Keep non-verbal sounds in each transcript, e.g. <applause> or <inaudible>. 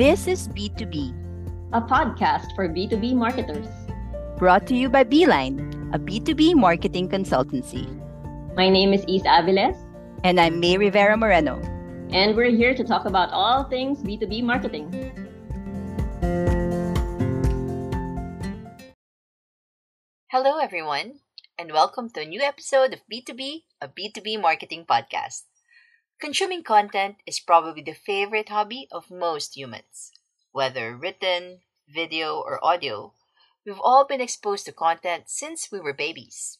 This is B2B, a podcast for B2B marketers. Brought to you by Beeline, a B2B marketing consultancy. My name is Issa Aviles. And I'm Mae Rivera Moreno. And we're here to talk about all things B2B marketing. Hello, everyone, and welcome to a new episode of B2B, a B2B marketing podcast. Consuming content is probably the favorite hobby of most humans. Whether written, video, or audio, we've all been exposed to content since we were babies.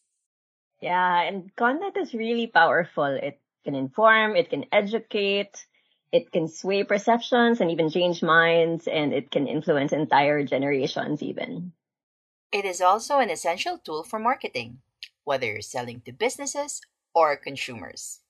Yeah, and content is really powerful. It can inform, it can educate, it can sway perceptions and even change minds, and it can influence entire generations even. It is also an essential tool for marketing, whether you're selling to businesses or consumers.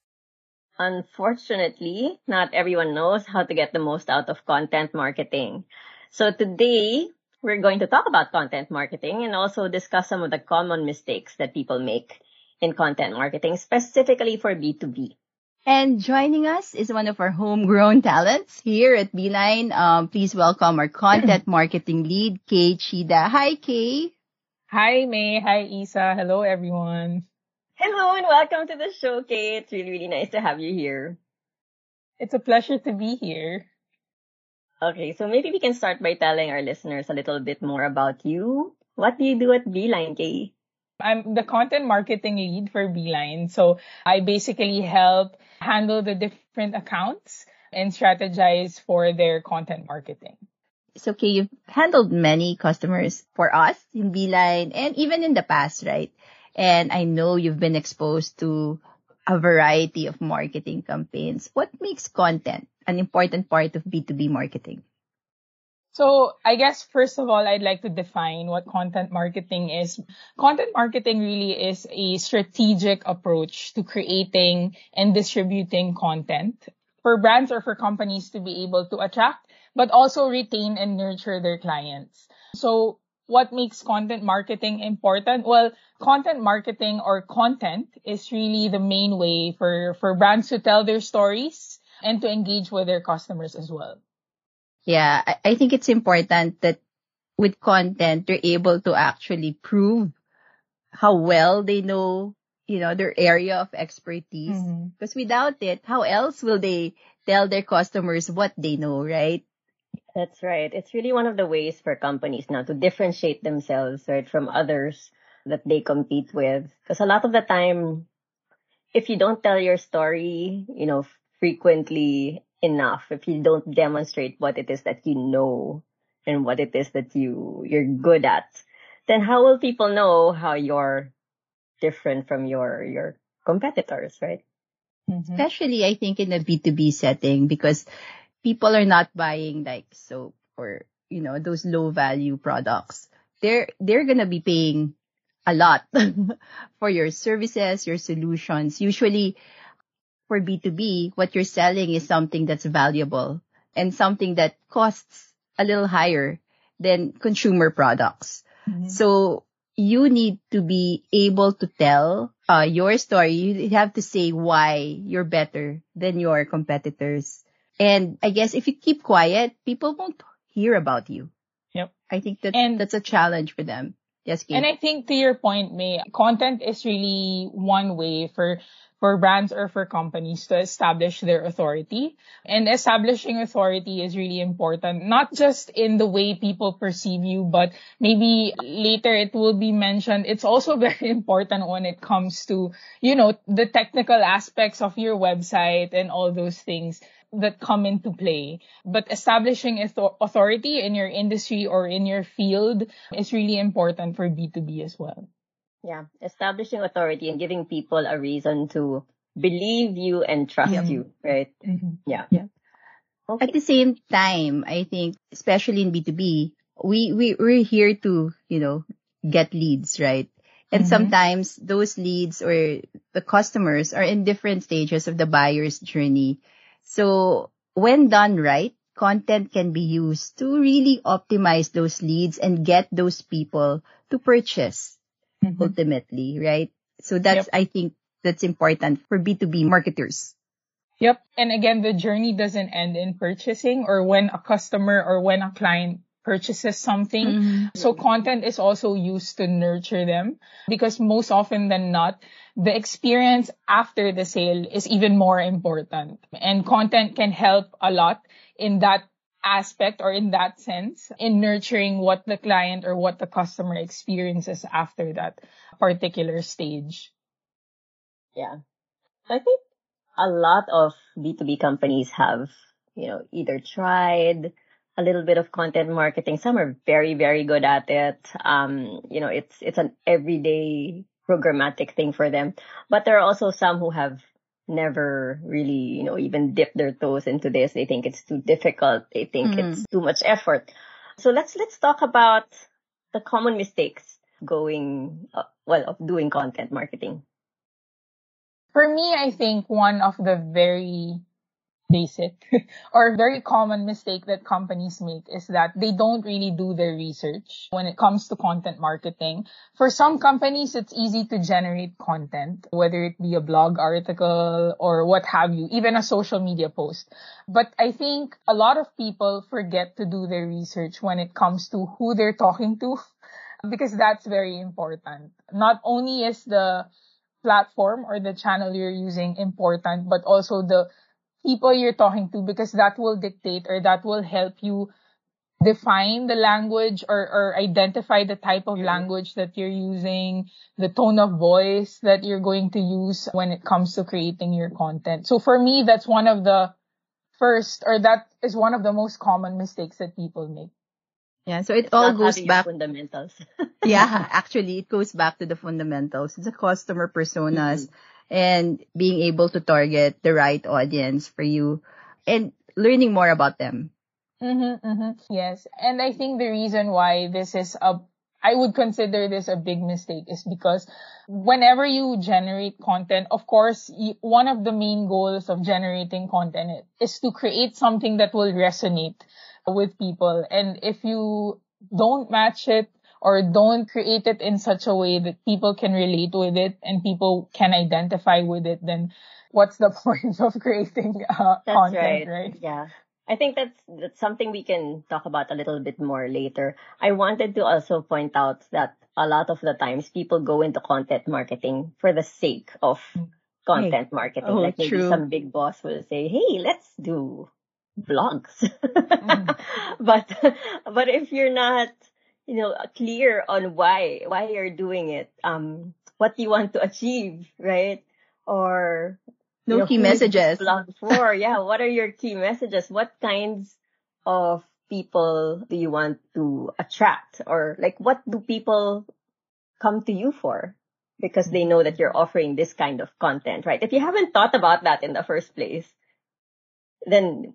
Unfortunately, not everyone knows how to get the most out of content marketing. So today, we're going to talk about content marketing and also discuss some of the common mistakes that people make in content marketing, specifically for B2B. And joining us is one of our homegrown talents here at Beeline. Um, please welcome our content <clears throat> marketing lead, Kae Chida. Hi, Kae. Hi, Mae. Hi, Issa. Hello, everyone. Hello and welcome to the show, Kae. It's really, really nice to have you here. It's a pleasure to be here. Okay, so maybe we can start by telling our listeners a little bit more about you. What do you do at Beeline, Kae? I'm the content marketing lead for Beeline. So I basically help handle the different accounts and strategize for their content marketing. So, okay, you've handled many customers for us in Beeline and even in the past, right? And I know you've been exposed to a variety of marketing campaigns. What makes content an important part of B2B marketing? So I guess first of all, I'd like to define what content marketing is. Content marketing really is a strategic approach to creating and distributing content for brands or for companies to be able to attract, but also retain and nurture their clients. So what makes content marketing important? Well, content marketing or content is really the main way for, for brands to tell their stories and to engage with their customers as well. Yeah, I, I think it's important that with content, they're able to actually prove how well they know, you know, their area of expertise. Mm-hmm. Because without it, how else will they tell their customers what they know, right? That's right. It's really one of the ways for companies now to differentiate themselves, right, from others that they compete with. Because a lot of the time, if you don't tell your story, you know, frequently enough if you don't demonstrate what it is that you know and what it is that you you're good at then how will people know how you're different from your your competitors right mm-hmm. especially i think in a b2b setting because people are not buying like soap or you know those low value products they're they're going to be paying a lot <laughs> for your services your solutions usually for B2B, what you're selling is something that's valuable and something that costs a little higher than consumer products. Mm-hmm. So you need to be able to tell uh, your story. You have to say why you're better than your competitors. And I guess if you keep quiet, people won't hear about you. Yep. I think that and, that's a challenge for them. Yes, Kate. And I think to your point, Mae, content is really one way for for brands or for companies to establish their authority. And establishing authority is really important, not just in the way people perceive you, but maybe later it will be mentioned. It's also <laughs> very important when it comes to, you know, the technical aspects of your website and all those things that come into play. But establishing authority in your industry or in your field is really important for B2B as well. Yeah, establishing authority and giving people a reason to believe you and trust yeah. you, right? Mm-hmm. Yeah. Yeah. Okay. At the same time, I think, especially in B2B, we, we, we're here to, you know, get leads, right? And mm-hmm. sometimes those leads or the customers are in different stages of the buyer's journey. So when done right, content can be used to really optimize those leads and get those people to purchase mm-hmm. ultimately, right? So that's, yep. I think that's important for B2B marketers. Yep. And again, the journey doesn't end in purchasing or when a customer or when a client purchases something. Mm-hmm. So content is also used to nurture them because most often than not, the experience after the sale is even more important and content can help a lot in that aspect or in that sense in nurturing what the client or what the customer experiences after that particular stage. Yeah. I think a lot of B2B companies have, you know, either tried a little bit of content marketing. Some are very, very good at it. Um, you know, it's, it's an everyday programmatic thing for them. But there are also some who have never really, you know, even dipped their toes into this. They think it's too difficult. They think mm. it's too much effort. So let's, let's talk about the common mistakes going, uh, well, of doing content marketing. For me, I think one of the very basic <laughs> or very common mistake that companies make is that they don't really do their research when it comes to content marketing. For some companies, it's easy to generate content, whether it be a blog article or what have you, even a social media post. But I think a lot of people forget to do their research when it comes to who they're talking to <laughs> because that's very important. Not only is the platform or the channel you're using important, but also the people you're talking to because that will dictate or that will help you define the language or, or identify the type of language that you're using, the tone of voice that you're going to use when it comes to creating your content. So for me, that's one of the first or that is one of the most common mistakes that people make. Yeah, so it it's all goes back fundamentals. <laughs> yeah, <laughs> actually it goes back to the fundamentals. It's the customer personas. Mm-hmm and being able to target the right audience for you and learning more about them. Mm-hmm, mm-hmm. Yes. And I think the reason why this is a, I would consider this a big mistake is because whenever you generate content, of course, one of the main goals of generating content is to create something that will resonate with people. And if you don't match it or don't create it in such a way that people can relate with it and people can identify with it, then what's the <laughs> point of creating uh, content, right. right? Yeah. I think that's that's something we can talk about a little bit more later. I wanted to also point out that a lot of the times people go into content marketing for the sake of content hey. marketing. Oh, like maybe true. some big boss will say, "Hey, let's do vlogs." <laughs> mm. but but if you're not you know, clear on why, why you're doing it, um, what you want to achieve, right? Or no know, key messages. For <laughs> yeah, what are your key messages? What kinds of people do you want to attract, or like what do people come to you for? Because they know that you're offering this kind of content, right? If you haven't thought about that in the first place, then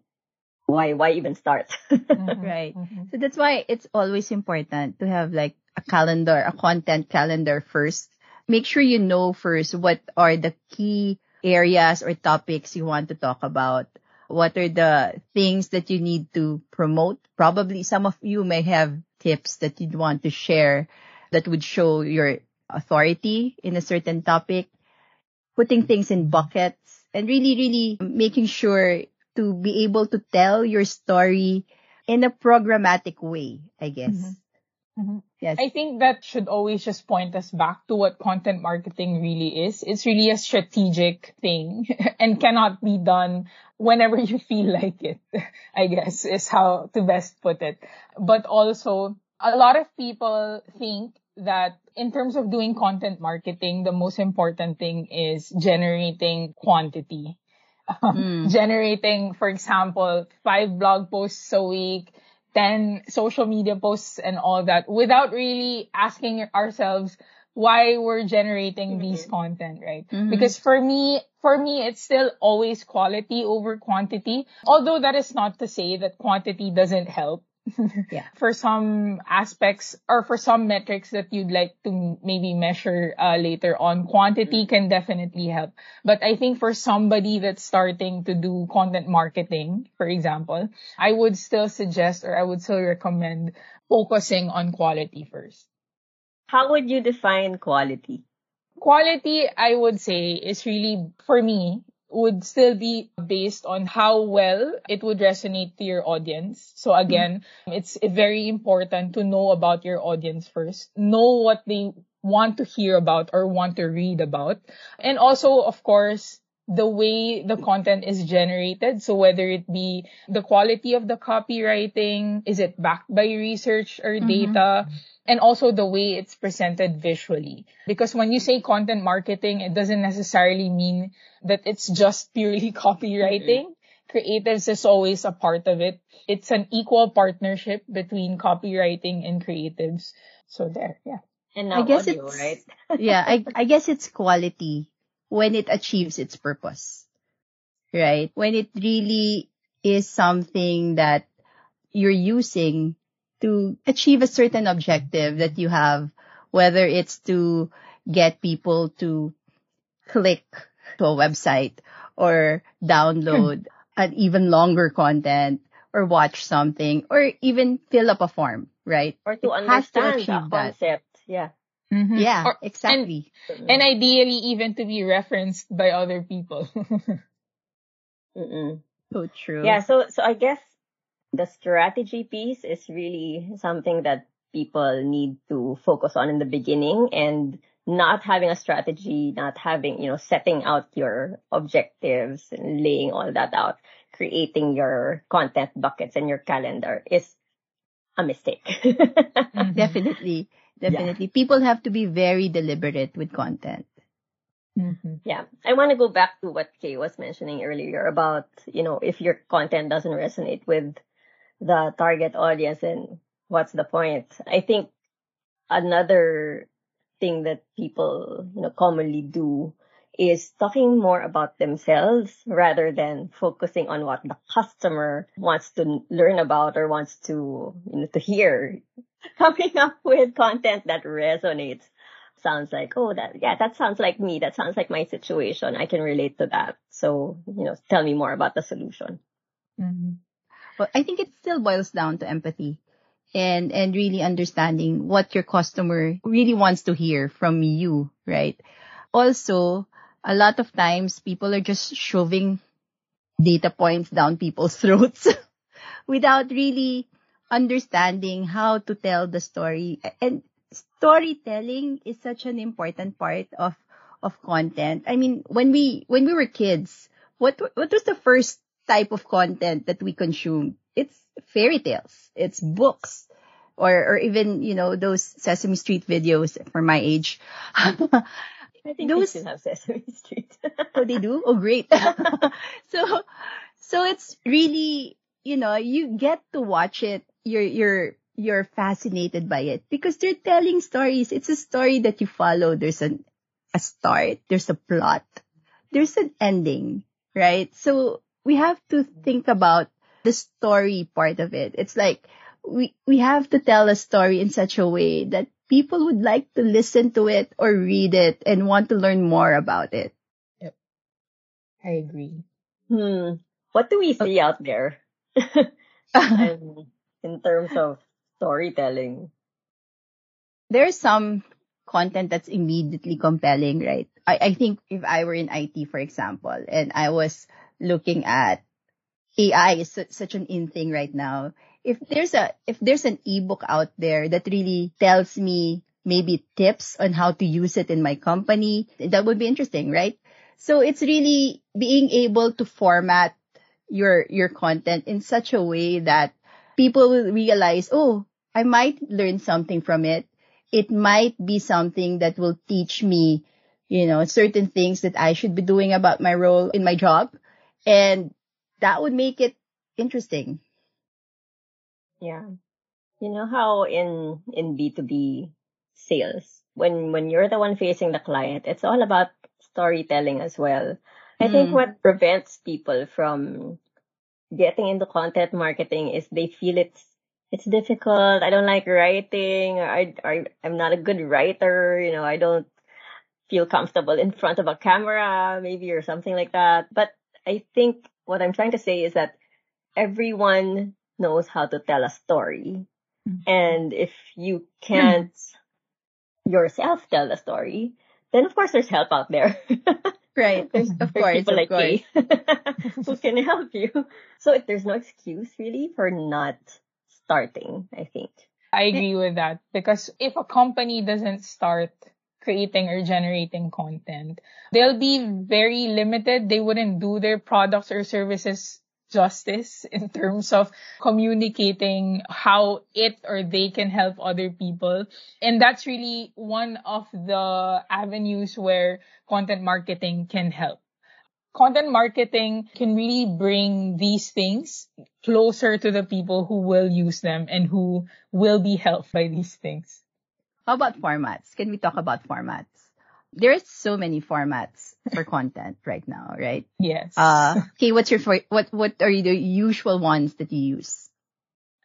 why why even start? <laughs> mm-hmm. Right. Mm-hmm. So that's why it's always important to have like a calendar, a content calendar first. Make sure you know first what are the key areas or topics you want to talk about. What are the things that you need to promote? Probably some of you may have tips that you'd want to share that would show your authority in a certain topic. Putting things in buckets and really, really making sure to be able to tell your story in a programmatic way, I guess. Mm-hmm. Mm-hmm. Yes. I think that should always just point us back to what content marketing really is. It's really a strategic thing <laughs> and cannot be done whenever you feel like it, <laughs> I guess is how to best put it. But also, a lot of people think that in terms of doing content marketing, the most important thing is generating quantity mm. generating, for example, five blog posts a week, 10 social media posts and all that without really asking ourselves why we're generating mm-hmm. these content, right? Mm-hmm. Because for me, for me, it's still always quality over quantity. Although that is not to say that quantity doesn't help <laughs> yeah. for some aspects or for some metrics that you'd like to maybe measure uh, later on, quantity mm-hmm. can definitely help. But I think for somebody that's starting to do content marketing, for example, I would still suggest or I would still recommend focusing on quality first. How would you define quality? Quality, I would say, is really, for me, would still be based on how well it would resonate to your audience. So again, it's very important to know about your audience first. Know what they want to hear about or want to read about. And also, of course, the way the content is generated. So whether it be the quality of the copywriting, is it backed by research or mm-hmm. data? Mm-hmm. And also the way it's presented visually. Because when you say content marketing, it doesn't necessarily mean that it's just purely <laughs> copywriting. Mm-hmm. Creatives is always a part of it. It's an equal partnership between copywriting and creatives. So there, yeah. And now I guess audio, it's, right? <laughs> yeah, I, I guess it's quality when it achieves its purpose, right? When it really is something that you're using to achieve a certain objective that you have, whether it's to get people to click to a website or download hmm. an even longer content or watch something or even fill up a form, right? Or to it understand to the concept. That. Yeah. Mm-hmm. Yeah, or, exactly. And, and, ideally even to be referenced by other people. <laughs> so true. Yeah, so so I guess the strategy piece is really something that people need to focus on in the beginning and not having a strategy, not having, you know, setting out your objectives and laying all that out, creating your content buckets and your calendar is a mistake. mm-hmm. <laughs> Definitely. Definitely. Yeah. People have to be very deliberate with content. Mm-hmm. Yeah. I want to go back to what Kae was mentioning earlier about, you know, if your content doesn't resonate with the target audience and what's the point? I think another thing that people, you know, commonly do is talking more about themselves rather than focusing on what the customer wants to learn about or wants to, you know, to hear. <laughs> Coming up with content that resonates sounds like, oh, that, yeah, that sounds like me. That sounds like my situation. I can relate to that. So, you know, tell me more about the solution. Mm-hmm. Well, I think it still boils down to empathy and, and really understanding what your customer really wants to hear from you, right? Also, a lot of times people are just shoving data points down people's <laughs> throats without really understanding how to tell the story. And storytelling is such an important part of, of content. I mean, when we, when we were kids, what, what was the first type of content that we consumed? It's fairy tales. It's books. Or, or even, you know, those Sesame Street videos for my age. <laughs> I think those still have Sesame <laughs> Street. oh, they do? Oh, great. <laughs> so, so it's really, you know, you get to watch it. You're, you're, you're fascinated by it because they're telling stories. It's a story that you follow. There's an, a start. There's a plot. There's an ending, right? So we have to think about the story part of it. It's like, we, we have to tell a story in such a way that people would like to listen to it or read it and want to learn more about it. Yep. I agree. Hmm. What do we see out there <laughs> in terms of storytelling? There's some content that's immediately compelling, right? I, I think if I were in IT, for example, and I was looking at AI is such an in thing right now if there's a if there's an ebook out there that really tells me maybe tips on how to use it in my company, that would be interesting, right? So it's really being able to format your your content in such a way that people will realize, oh, I might learn something from it. It might be something that will teach me, you know, certain things that I should be doing about my role in my job. And that would make it interesting. Yeah. You know how in, in B2B sales, when, when you're the one facing the client, it's all about storytelling as well. I mm. think what prevents people from getting into content marketing is they feel it's it's difficult. I don't like writing. I, I I'm not a good writer. You know, I don't feel comfortable in front of a camera, maybe or something like that. But I think what I'm trying to say is that everyone knows how to tell a story. Mm-hmm. And if you can't yourself tell the story, then of course there's help out there. <laughs> Right. There's, of <laughs> course, people of like course. me <laughs> who can help you. So there's no excuse really for not starting, I think. I agree with that because if a company doesn't start creating or generating content, they'll be very limited. They wouldn't do their products or services justice in terms of communicating how it or they can help other people. And that's really one of the avenues where content marketing can help. Content marketing can really bring these things closer to the people who will use them and who will be helped by these things. How about formats? Can we talk about formats? There's so many formats for <laughs> content right now, right? Yes. Uh, okay, what's your, for- what, what are the usual ones that you use?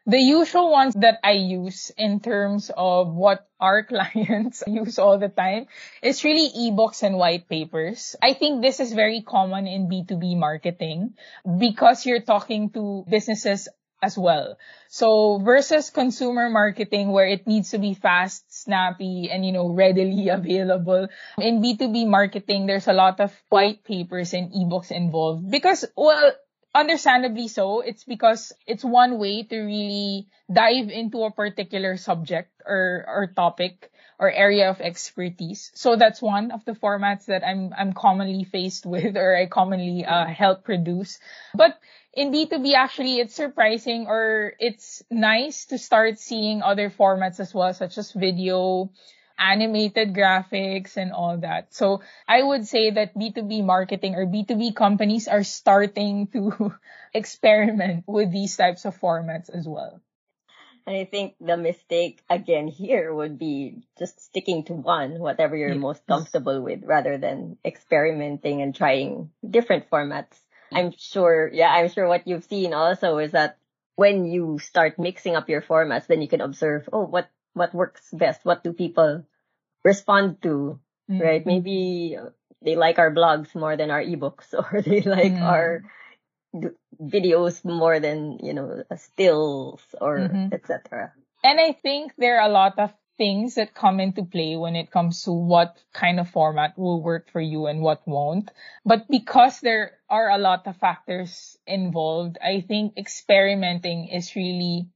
The usual ones that I use in terms of what our <laughs> clients <laughs> use all the time is really ebooks and white papers. I think this is very common in B2B marketing because you're talking to businesses as well. So versus consumer marketing where it needs to be fast, snappy, and you know, readily <laughs> available. In B2B marketing, there's a lot of white papers and ebooks involved because, well, understandably so. It's because it's one way to really dive into a particular subject or, or topic or area of expertise. So that's one of the formats that I'm, I'm commonly faced <laughs> with or I commonly uh, help produce. But in B2B, actually, it's surprising or it's nice to start seeing other formats as well, such as video, animated graphics and all that. So I would say that B2B marketing or B2B companies are starting to <laughs> experiment with these types of formats as well. And I think the mistake again here would be just sticking to one, whatever you're Yes. most comfortable with, rather than experimenting and trying different formats. I'm sure, yeah, I'm sure what you've seen also is that when you start mixing up your formats, then you can observe, oh, what, what works best? What do people respond to? Mm. Right? Maybe they like our blogs more than our ebooks <laughs> or they like Mm. our d- videos more than, you know, stills or Mhm. etc. And I think there are a lot of things that come into play when it comes to what kind of format will work for you and what won't. But because there are a lot of factors involved, I think experimenting is really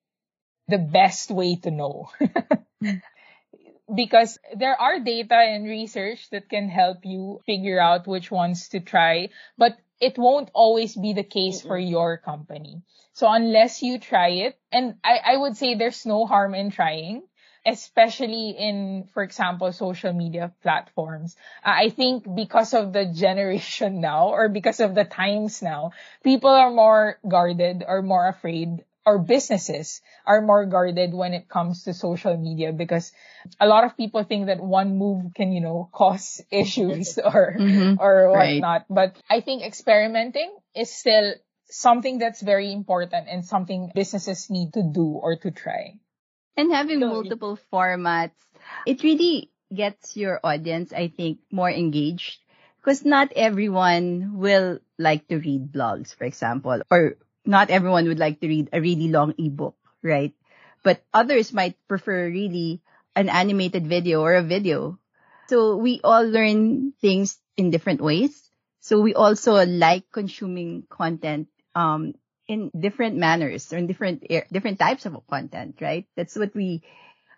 the best way to know. <laughs> because there are data and research that can help you figure out which ones to try, but it won't always be the case for your company. So unless you try it, and I, I would say there's no harm in trying, especially in, for example, social media platforms. Uh, I think because of the generation <laughs> now or because of the times now, people are more guarded or more afraid or businesses are more guarded when it comes to social media because a lot of people think that one move can, you know, cause <laughs> issues <laughs> or, Mhm. or Right. whatnot. But I think experimenting is still something that's very important and something businesses need to do or to try. And having multiple formats, it really gets your audience, I think, more engaged. Because not everyone will like to read blogs, for example, or not everyone would like to read a really long ebook, right? But others might prefer really an animated video or a video. So we all learn things in different ways. So we also like consuming content, um, in different manners or in different different types of content, right? That's what we,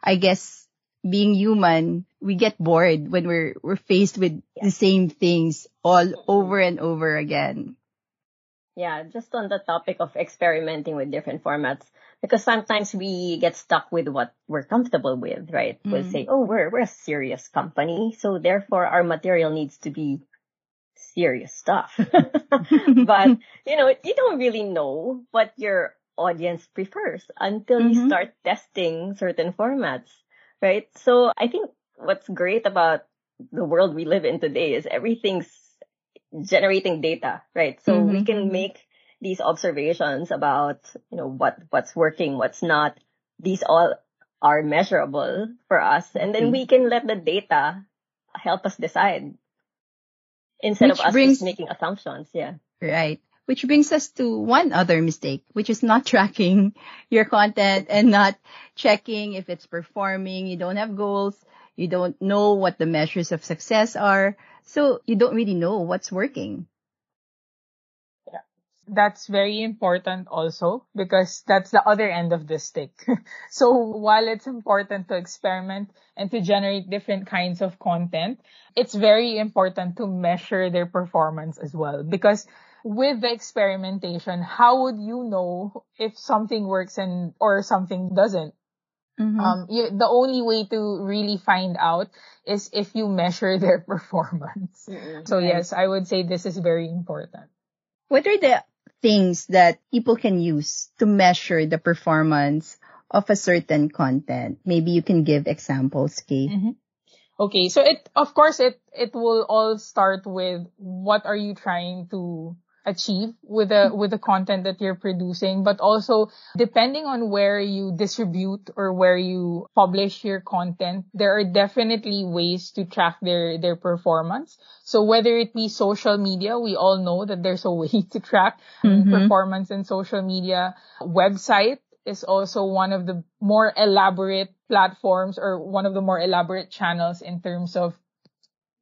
I guess, being human, we get bored when we're we're faced with the same things all over and over again. Yeah, just on the topic of experimenting with different formats, because sometimes we get stuck with what we're comfortable with, right? We'll Mm. say, oh, we're, we're a serious company, so therefore our material needs to be serious stuff. <laughs> but, you know, you don't really know what your audience prefers until you Mhm. start testing certain formats, right? So I think what's great about the world we live in today is everything's generating data, right? So we Mhm. can make these observations about, you know, what, what's working, what's not. These all are measurable for us. And then Mhm. we can let the data help us decide instead Which of us brings- just making assumptions. Yeah. Right. Which brings us to one other mistake, which is not <laughs> tracking your content and not checking if it's performing. You don't have goals. You don't know what the measures of success are. So you don't really know what's working. That's very important also because that's the other end of the stick. <laughs> so while it's important to experiment and to generate different kinds of content, it's very important to measure their performance as well because with the experimentation, how would you know if something works and or something doesn't? Mm-hmm. Um, you, the only way to really find out is if you measure their <laughs> performance. Mm-hmm. So yes, I would say this is very important. What are the things that people can use to measure the performance of a certain content? Maybe you can give examples. Mm-hmm. Okay, so it of course it it will all start with what are you trying to achieve with the with the content that you're producing but also depending on where you distribute or where you publish your content there are definitely ways to track their their performance. So whether it be social media we all know that there's a <laughs> way to track mm-hmm. performance in social media. Website is also one of the more elaborate platforms or one of the more elaborate channels in terms of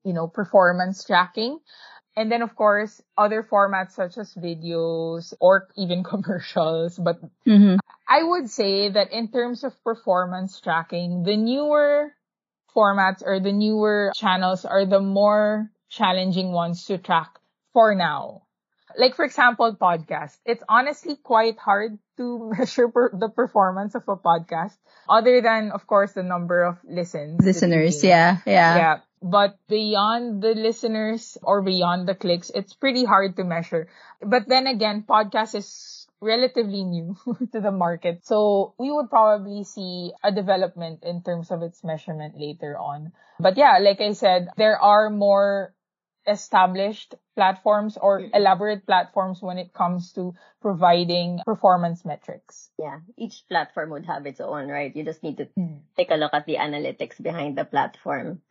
you know performance tracking and then of course, other formats such as videos or even <laughs> commercials. But mm-hmm. I would say that in terms of performance tracking, the newer formats or the newer channels are the more challenging ones to track for now. Like for example, podcast. It's honestly quite hard to <laughs> measure per- the performance of a podcast other than of course the number of listens. Listeners, yeah, yeah. Yeah but beyond the listeners or beyond the clicks, it's pretty hard to measure. But then again, podcast is relatively new <laughs> to the market. So we would probably see a development in terms of its measurement later on. But yeah, like I said, there are more established platforms or mm. elaborate platforms when it comes to providing performance metrics. Yeah, each platform would have its own, right? You just need to mm. take a look at the analytics behind the platform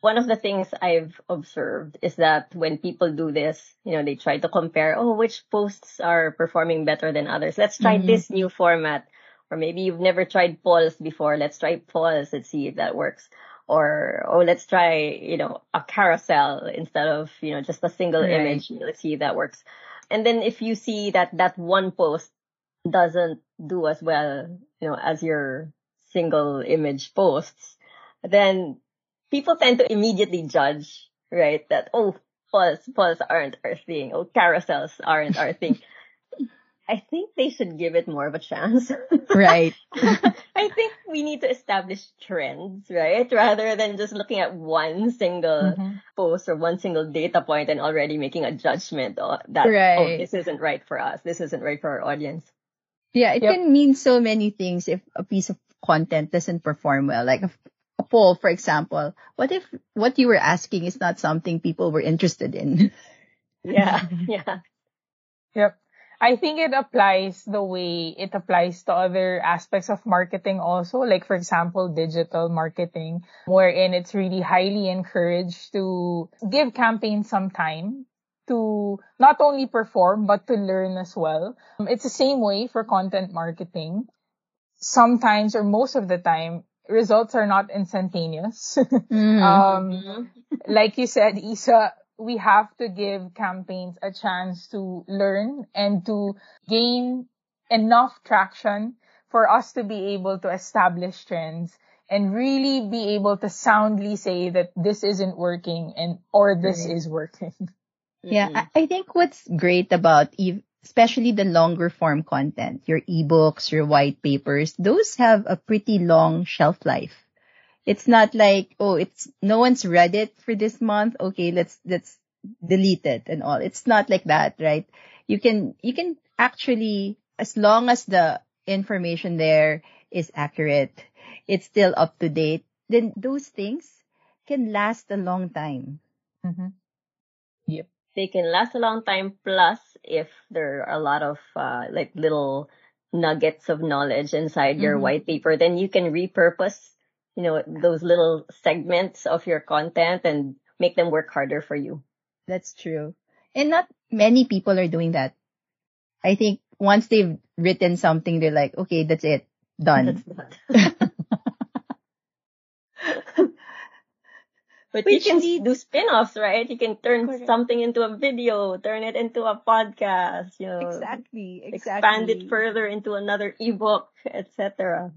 one of the things I've observed is that when people do this, you know, they try to compare, oh, which posts are performing better than others. Let's try mm-hmm. this new format. Or maybe you've never tried polls before. Let's try polls. Let's see if that works. Or, oh, let's try, you know, a carousel instead of, you know, just a single right. image. Let's see if that works. And then if you see that that one post doesn't do as well, you know, as your single image posts, then people tend to immediately judge, right? That, oh, polls, polls aren't our thing. Oh, carousels aren't our thing. I think they should give it more of a chance. <laughs> Right. I think we need to establish trends, right? Rather than just looking at one single mm-hmm. post or one single data point and already making a judgment that, oh, right. oh, this isn't right for us. This isn't right for our audience. Yeah, it yep. can mean so many things if a piece of content doesn't perform well. Like a poll, for example, what if what you were asking is not something people were interested in? <laughs> Yeah, yeah. Yep. I think it applies the way it applies to other aspects of marketing also, like for example, digital marketing, wherein it's really highly encouraged to give campaigns some time to not only perform, but to learn as well. It's the same way for content marketing. Sometimes or most of the time, results are not instantaneous. <laughs> Mm-hmm. um, like you said, Issa, we have to give campaigns a chance to learn and to gain enough traction for us to be able to establish trends and really be able to soundly say that this isn't working and or this is working. <laughs> Yeah, I, I think what's great about especially the longer form content, your ebooks, your white papers, those have a pretty long shelf life. It's not like, oh, it's no one's read it for this month. Okay, let's let's delete it and all. It's not like that, right? You can you can actually as long as the information there is accurate, it's still up to date, then those things can last a long time. Mm-hmm. They can last a long time. Plus, if there are a lot of uh, like little nuggets of knowledge inside mm-hmm. your white paper, then you can repurpose, you know, those little segments of your content and make them work harder for you. That's true. And not many people are doing that. I think once they've written something, they're like, okay, that's it. Done. <laughs> That's <laughs> But Which you can do spin-offs, right? You can turn Correct. something into a video, turn it into a podcast, you know, Exactly. Exactly. expand it further into another ebook, etc.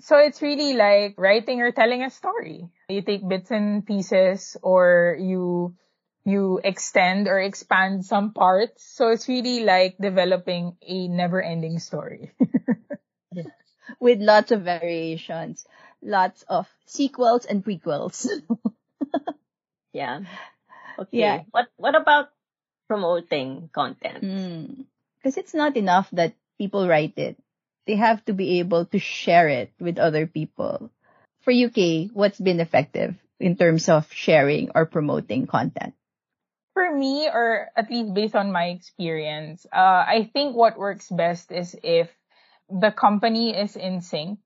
So it's really like writing or telling a story. You take bits and pieces or you you extend or expand some parts. So it's really like developing a never-ending story. <laughs> With lots of variations, lots of sequels and prequels. <laughs> Yeah. Okay. Yeah. What what about promoting content? Because it's not enough that people write it. They have to be able to share it with other people. For UK, what's been effective in terms of sharing or promoting content? For me, or at least based on my experience, uh, I think what works best is if the company is in sync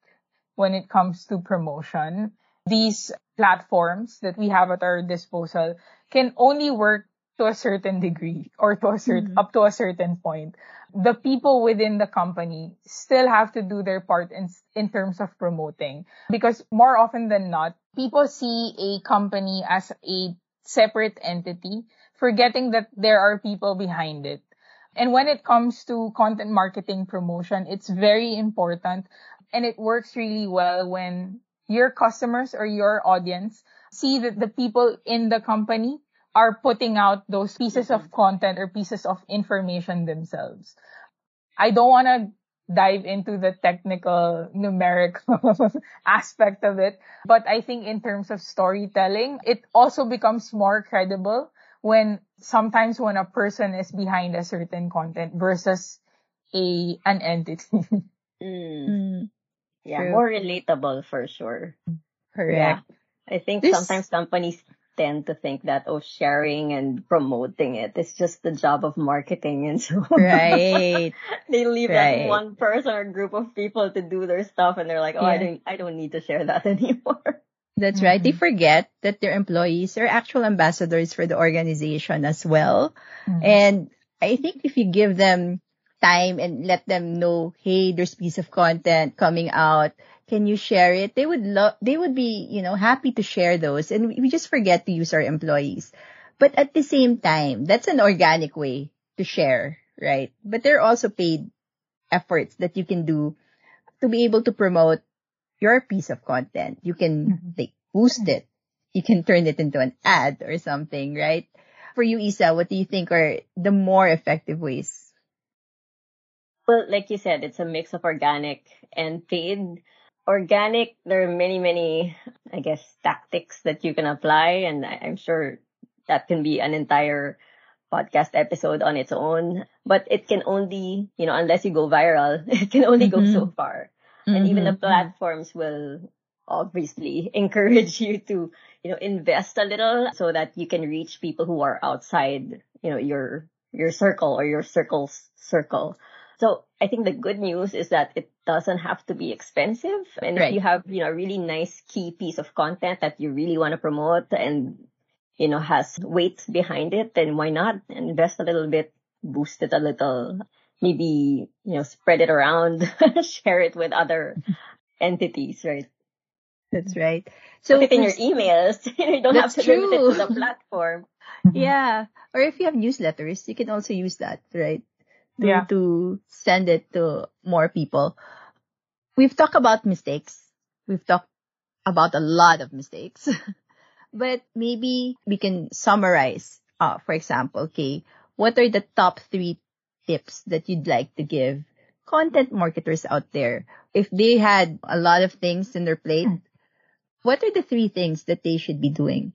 when it comes to promotion. These platforms that we have at our disposal can only work to a certain degree or to a certain, Mhm. up to a certain point. The people within the company still have to do their part in, in terms of promoting because more often than not, people see a company as a separate entity, forgetting that there are people behind it. And when it comes to content marketing promotion, it's very important and it works really well when your customers or your audience see that the people in the company are putting out those pieces of content or pieces of information themselves. I don't want to dive into the technical numerical <laughs> aspect of it, but I think in terms of storytelling, it also becomes more credible when sometimes when a person is behind a certain content versus a an entity. <laughs> Mm. Yeah, True. more relatable for sure. Correct. I think This- sometimes companies tend to think that oh sharing and promoting it is just the job of marketing and so. Right. <laughs> they leave Right. that one person or group of people to do their stuff and they're like, Oh I don't I don't need to share that <laughs> anymore. That's right. They Mhm. forget that their employees are actual ambassadors for the organization as well. Mhm. And I think if you give them time and let them know, hey, there's piece of content coming out. Can you share it? They would love, they would be, you know, happy to share those. And we just forget to use our employees. But at the same time, that's an organic way to share, right? But there are also paid efforts that you can do to be able to promote your piece of content. You can Mhm. like boost it. You can turn it into an ad or something, right? For you, Issa, what do you think are the more effective ways? Well, like you said, it's a mix of organic and paid. Organic, there are many, many, I guess, tactics that you can apply, and I'm sure that can be an entire podcast episode on its own. But it can only, you know, unless you go viral, <laughs> it can only go Mhm. so far. And even the Mhm. platforms will obviously <laughs> encourage you to, you know, invest a little so that you can reach people who are outside, you know, your, your circle or your circle's circle. So I think the good news is that it doesn't have to be expensive. And Right. if you have, you know, a really nice key piece of content that you really want to promote and, you know, has weight behind it, then why not invest a little bit, boost it a little, maybe, you know, spread it around, <laughs> share it with other <laughs> entities, right? That's right. So Put it in your emails. <laughs> you don't have to limit it to the platform. yeah, or if you have newsletters, you can also use that, right? To, Yeah. to send it to more people. We've talked about mistakes. We've talked about a lot of mistakes, <laughs> but maybe we can summarize. Uh, for example, okay, what are the top three tips that you'd like to give content marketers out there? If they had a lot of things in their plate, what are the three things that they should be doing?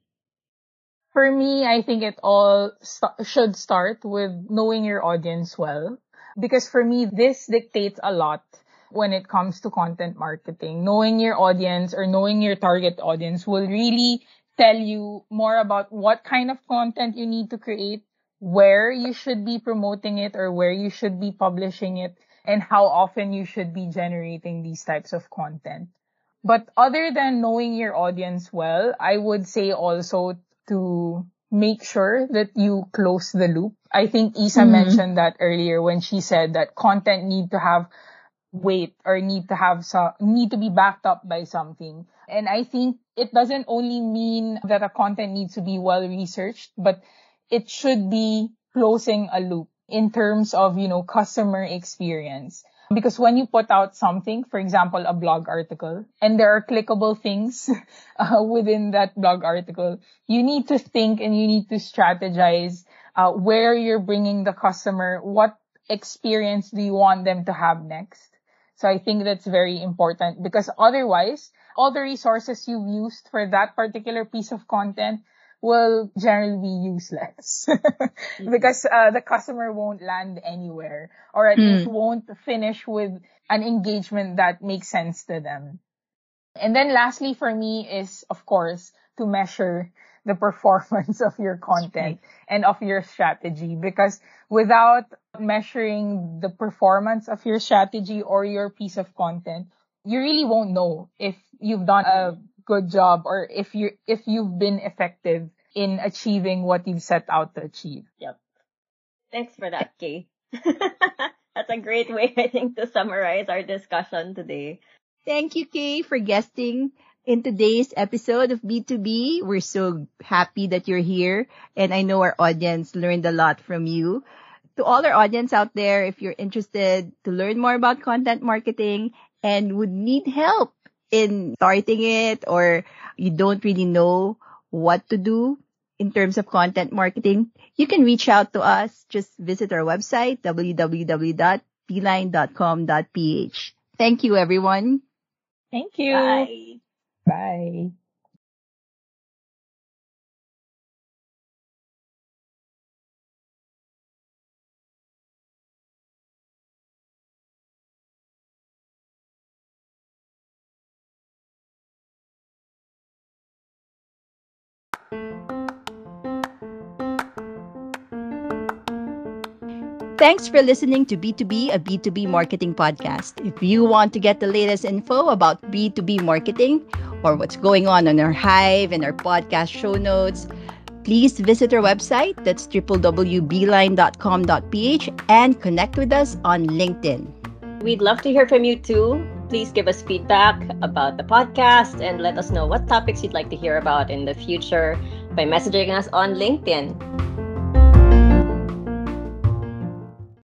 For me, I think it all st- should start with knowing your audience well. Because for me, this dictates a lot when it comes to content marketing. Knowing your audience or knowing your target audience will really tell you more about what kind of content you need to create, where you should be promoting it or where you should be publishing it, and how often you should be generating these types of content. But other than knowing your audience well, I would say also to make sure that you close the loop. I think Issa Mhm. mentioned that earlier when she said that content need to have weight or need to have some need to be backed up by something. And I think it doesn't only mean that a content needs to be well researched, but it should be closing a loop in terms of, you know, customer experience. Because when you put out something, for example, a blog article, and there are clickable things <laughs> uh, within that blog article, you need to think and you need to strategize uh, where you're bringing the customer, what experience do you want them to have next. So I think that's very important because otherwise, all the resources you've used for that particular piece of content will generally be useless <laughs> because uh, the customer won't land anywhere or at mm. least won't finish with an engagement that makes sense to them. And then lastly for me is of course to measure the performance <laughs> of your content and of your strategy because without measuring the performance of your strategy or your piece of content, you really won't know if you've done a good job or if you if you've been effective in achieving what you've set out to achieve. Yep. Thanks for that, Kae. <laughs> That's a great way, I think, to summarize our discussion today. Thank you, Kae, for guesting in today's episode of B2B. We're so happy that you're here, and I know our audience learned a lot from you. To all our audience out there, if you're interested to learn more about content marketing and would need help in starting it or you don't really know what to do in terms of content marketing, you can reach out to us. Just visit our website, www.beeline.com.ph. Thank you, everyone. Thank you. Bye. Bye. Thanks for listening to B2B, a B2B marketing podcast. If you want to get the latest info about B2B marketing or what's going on on our Hive and our podcast show notes, please visit our website. That's www.beeline.com.ph and connect with us on LinkedIn. We'd love to hear from you too. Please give us feedback about the podcast and let us know what topics you'd like to hear about in the future by messaging us on LinkedIn.